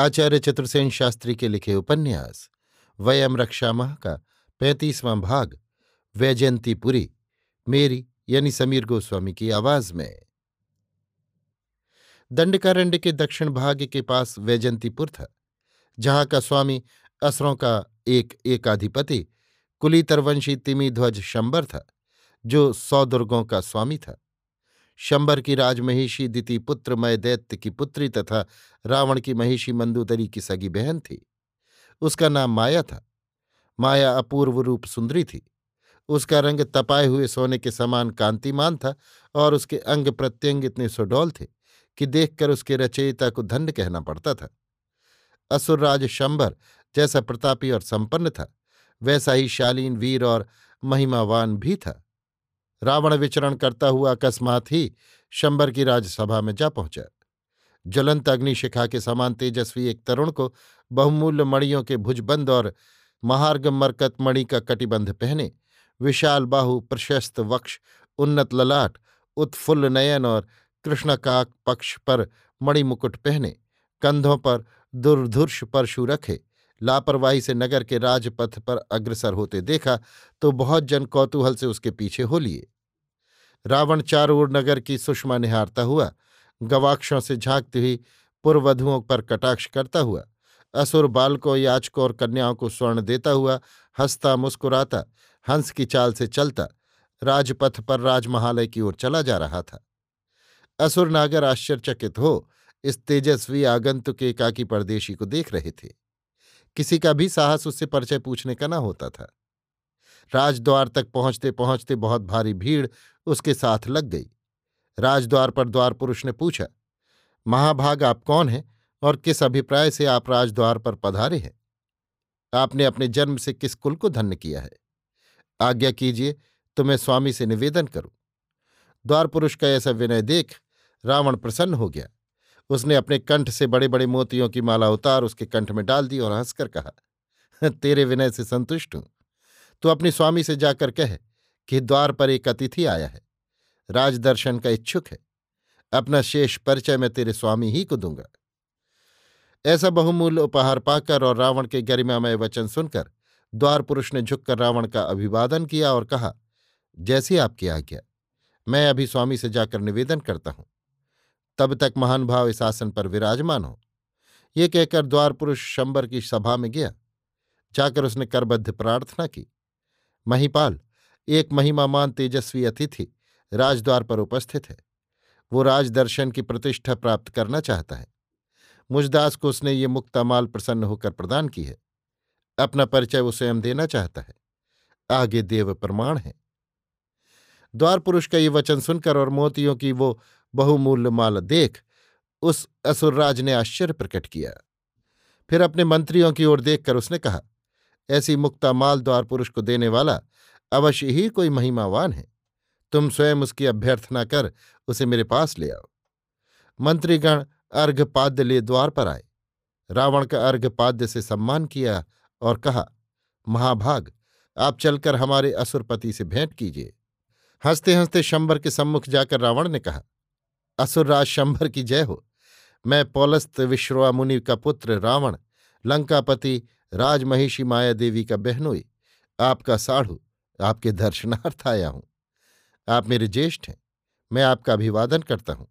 आचार्य चतुर्सेन शास्त्री के लिखे उपन्यास, वयम रक्षा माह का पैंतीसवां भाग वैजयंतीपुरी मेरी यानी समीर गोस्वामी की आवाज़ में। दंडकारण्य के दक्षिण भाग के पास वैजयंतीपुर था, जहाँ का स्वामी असरों का एक एकाधिपति, कुलीतरवंशी तिमिध्वज शंबर था, जो सौ दुर्गों का स्वामी था। शंबर की राजमहिषी दिति पुत्र मय दैत्य की पुत्री तथा रावण की महिषी मंदुदरी की सगी बहन थी। उसका नाम माया था। माया अपूर्व रूप सुंदरी थी। उसका रंग तपाए हुए सोने के समान कांतिमान था और उसके अंग प्रत्यंग इतने सुडौल थे कि देखकर उसके रचयिता को धन्य कहना पड़ता था। असुरराज शंबर जैसा प्रतापी और संपन्न था, वैसा ही शालीन वीर और महिमावान भी था। रावण विचरण करता हुआ अकस्मात ही शंबर की राजसभा में जा पहुँचा। ज्वलंत अग्निशिखा के समान तेजस्वी एक तरुण को बहुमूल्य मणियों के भुजबंद और महार्ग मरकत मणि का कटिबंध पहने, विशाल बाहु, प्रशस्त वक्ष, उन्नत ललाट, उत्फुल्ल नयन और कृष्णकाक पक्ष पर मणिमुकुट पहने, कंधों पर दुर्धुर्ष परशु रखे। लापरवाही से नगर के राजपथ पर अग्रसर होते देखा तो बहुत जन कौतूहल से उसके पीछे हो लिए। रावण चारों ओर नगर की सुषमा निहारता हुआ, गवाक्षों से झांकती हुई पूर्वधुओं पर कटाक्ष करता हुआ, असुर बालकों याचकों और कन्याओं को स्वर्ण देता हुआ हंसता, मुस्कुराता, हंस की चाल से चलता, राजपथ पर राजमहालय की ओर चला जा रहा था। असुर नागर आश्चर्यचकित हो, इस तेजस्वी आगंतुक एकाकी परदेशी को देख रहे थे। किसी का भी साहस उससे परिचय पूछने का न होता था। राजद्वार तक पहुँचते पहुँचते बहुत भारी भीड़ उसके साथ लग गई। राजद्वार पर द्वार पुरुष ने पूछा, महाभाग आप कौन हैं और किस अभिप्राय से आप राजद्वार पर पधारे हैं? आपने अपने जन्म से किस कुल को धन्य किया है? आज्ञा कीजिए तो मैं स्वामी से निवेदन करूँ। द्वार पुरुष का ऐसा विनय देख रावण प्रसन्न हो गया। उसने अपने कंठ से बड़े बड़े मोतियों की माला उतार उसके कंठ में डाल दी और हंसकर कहा, तेरे विनय से संतुष्ट हूँ। तो अपने स्वामी से जाकर कह कि द्वार पर एक अतिथि आया है। राजदर्शन का इच्छुक है। अपना शेष परिचय मैं तेरे स्वामी ही को दूँगा। ऐसा बहुमूल्य उपहार पाकर और रावण के गरिमामय वचन सुनकर द्वार पुरुष ने झुककर रावण का अभिवादन किया और कहा, जैसी आपकी आज्ञा, मैं अभी स्वामी से जाकर निवेदन करता हूँ। तब तक महान भाव इस आसन पर विराजमान हो। ये कहकर द्वार पुरुष शंबर की सभा में गया। जाकर उसने करबद्ध प्रार्थना की। महिपाल, एक महिमामान तेजस्वी अतिथि राजद्वार पर उपस्थित है। वो राजदर्शन की प्रतिष्ठा प्राप्त करना चाहता है। मुझदास को उसने ये मुक्तामाल प्रसन्न होकर प्रदान की है। अपना परिचय वो स्वयं देना चाहता है। आगे देव प्रमाण है। द्वार पुरुष का ये वचन सुनकर और मोतियों की वो बहुमूल्य माल देख उस असुरराज ने आश्चर्य प्रकट किया। फिर अपने मंत्रियों की ओर देखकर उसने कहा, ऐसी मुक्ता माल द्वार पुरुष को देने वाला अवश्य ही कोई महिमावान है। तुम स्वयं उसकी अभ्यर्थना कर उसे मेरे पास ले आओ। मंत्रीगण अर्घपाद्य ले द्वार पर आए। रावण का अर्घपाद्य से सम्मान किया और कहा, महाभाग, आप चलकर हमारे असुरपति से भेंट कीजिए। हँसते हँसते शंबर के सम्मुख जाकर रावण ने कहा असुरराज शंभर की जय हो। मैं पौलस्त विश्वा मुनि का पुत्र रावण, लंकापति राजमहिषी माया देवी का बहनोई, आपका साढ़ू, आपके दर्शनार्थ आया हूँ। आप मेरे ज्येष्ठ हैं, मैं आपका अभिवादन करता हूँ।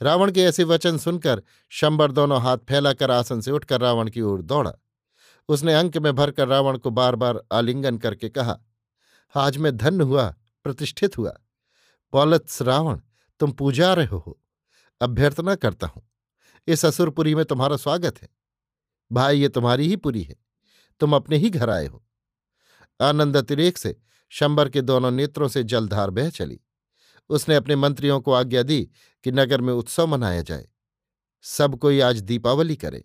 रावण के ऐसे वचन सुनकर शंबर दोनों हाथ फैलाकर आसन से उठकर रावण की ओर दौड़ा। उसने अंक में भरकर रावण को बार बार आलिंगन करके कहा, आज मैं धन्य हुआ, प्रतिष्ठित हुआ। पौलत्स रावण तुम पूजा रहे हो, अभ्यर्थना करता हूँ। इस असुरपुरी में तुम्हारा स्वागत है। भाई, ये तुम्हारी ही पुरी है। तुम अपने ही घर आए हो। आनंद अतिरेक से शंबर के दोनों नेत्रों से जलधार बह चली। उसने अपने मंत्रियों को आज्ञा दी कि नगर में उत्सव मनाया जाए। सब कोई आज दीपावली करे।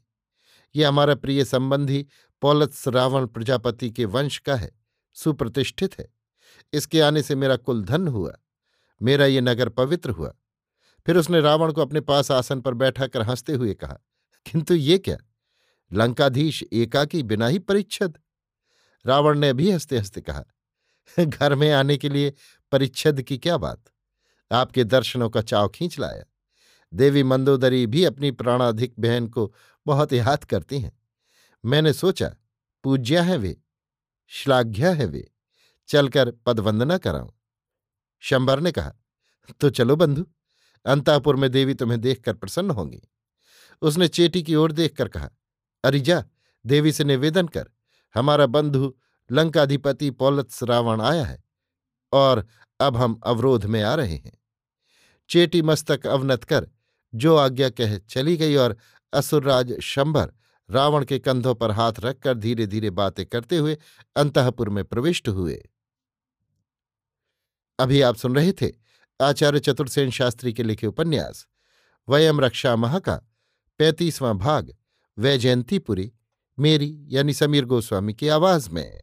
ये हमारा प्रिय संबंधी पौलत्स रावण प्रजापति के वंश का है, सुप्रतिष्ठित है। इसके आने से मेरा कुल धन हुआ। मेरा ये नगर पवित्र हुआ। फिर उसने रावण को अपने पास आसन पर बैठा कर हँसते हुए कहा, किंतु ये क्या? लंकाधीश एकाकी बिना ही परिच्छद? रावण ने भी हँसते हँसते कहा, घर में आने के लिए परिच्छद की क्या बात? आपके दर्शनों का चाव खींच लाया। देवी मंदोदरी भी अपनी प्राणाधिक बहन को बहुत याद करती हैं। मैंने सोचा, पूज्या है वे, श्लाघ्या है वे, चलकर पदवंदना कराऊं। शंबर ने कहा तो चलो बंधु, अंतापुर में देवी तुम्हें देखकर प्रसन्न होंगी। उसने चेटी की ओर देखकर कहा अरिजा देवी से निवेदन कर, हमारा बंधु लंकाधिपति पौलत्स रावण आया है और अब हम अवरोध में आ रहे हैं। चेटी मस्तक अवनत कर, जो आज्ञा कह चली गई और असुरराज शंबर रावण के कंधों पर हाथ रखकर धीरे धीरे बातें करते हुए अंतपुर में प्रविष्ट हुए। अभी आप सुन रहे थे आचार्य चतुर्सेन शास्त्री के लिखे उपन्यास, वयम रक्षा मह का पैंतीसवां भाग, वैजयंतीपुरी, मेरी यानी समीर गोस्वामी की आवाज़ में।